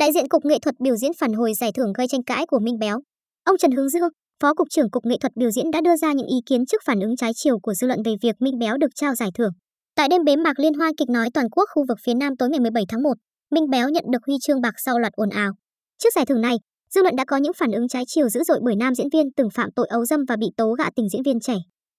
Đại diện Cục Nghệ thuật biểu diễn phản hồi giải thưởng gây tranh cãi của Minh Béo. Ông Trần Hướng Dương, Phó Cục trưởng Cục Nghệ thuật biểu diễn đã đưa ra những ý kiến trước phản ứng trái chiều của dư luận về việc Minh Béo được trao giải thưởng. Tại đêm bế mạc Liên hoan kịch nói toàn quốc khu vực phía Nam tối ngày 17 tháng 1, Minh Béo nhận được huy chương bạc sau loạt ồn ào. Trước giải thưởng này, dư luận đã có những phản ứng trái chiều dữ dội bởi nam diễn viên từng phạm tội ấu dâm và bị tố gạ tình diễn viên trẻ.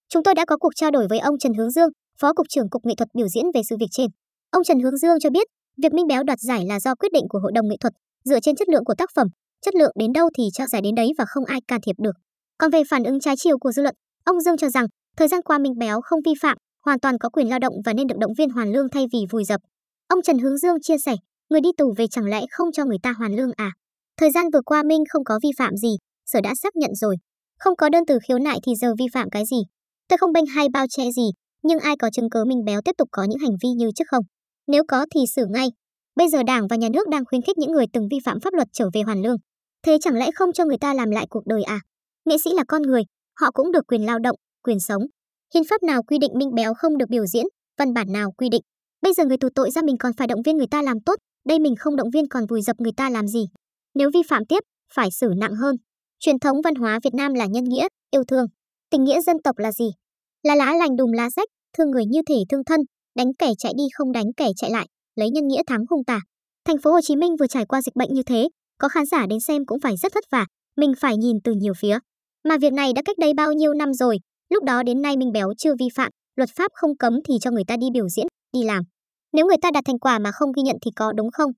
Chúng tôi đã có cuộc trao đổi với ông Trần Hướng Dương, Phó Cục trưởng Cục Nghệ thuật biểu diễn về sự việc trên. Ông Trần Hướng Dương cho biết, việc Minh Béo đoạt giải là do quyết định của Hội đồng nghệ thuật, dựa trên chất lượng của tác phẩm, chất lượng đến đâu thì trao giải đến đấy và không ai can thiệp được. Còn về phản ứng trái chiều của dư luận, ông Dương cho rằng, thời gian qua Minh Béo không vi phạm, hoàn toàn có quyền lao động và nên được động viên hoàn lương thay vì vùi dập. Ông Trần Hướng Dương chia sẻ, người đi tù về chẳng lẽ không cho người ta hoàn lương à? Thời gian vừa qua Minh không có vi phạm gì, sở đã xác nhận rồi. Không có đơn từ khiếu nại thì giờ vi phạm cái gì? Tôi không bênh hay bao che gì, nhưng ai có chứng cứ Minh Béo tiếp tục có những hành vi như trước không? Nếu có thì xử ngay. Bây giờ Đảng và Nhà nước đang khuyến khích những người từng vi phạm pháp luật trở về hoàn lương. Thế chẳng lẽ không cho người ta làm lại cuộc đời à? Nghệ sĩ là con người, họ cũng được quyền lao động, quyền sống. Hiến pháp nào quy định Minh Béo không được biểu diễn, văn bản nào quy định. Bây giờ người tù tội ra mình còn phải động viên người ta làm tốt, đây mình không động viên còn vùi dập người ta làm gì. Nếu vi phạm tiếp, phải xử nặng hơn. Truyền thống văn hóa Việt Nam là nhân nghĩa, yêu thương. Tình nghĩa dân tộc là gì? Là lá lành đùm lá rách, thương người như thể thương thân, đánh kẻ chạy đi không đánh kẻ chạy lại, lấy nhân nghĩa thắng hung tà. Thành phố Hồ Chí Minh vừa trải qua dịch bệnh như thế, có khán giả đến xem cũng phải rất vất vả, mình phải nhìn từ nhiều phía. Mà việc này đã cách đây bao nhiêu năm rồi, lúc đó đến nay Minh Béo chưa vi phạm, luật pháp không cấm thì cho người ta đi biểu diễn, đi làm. Nếu người ta đạt thành quả mà không ghi nhận thì có đúng không?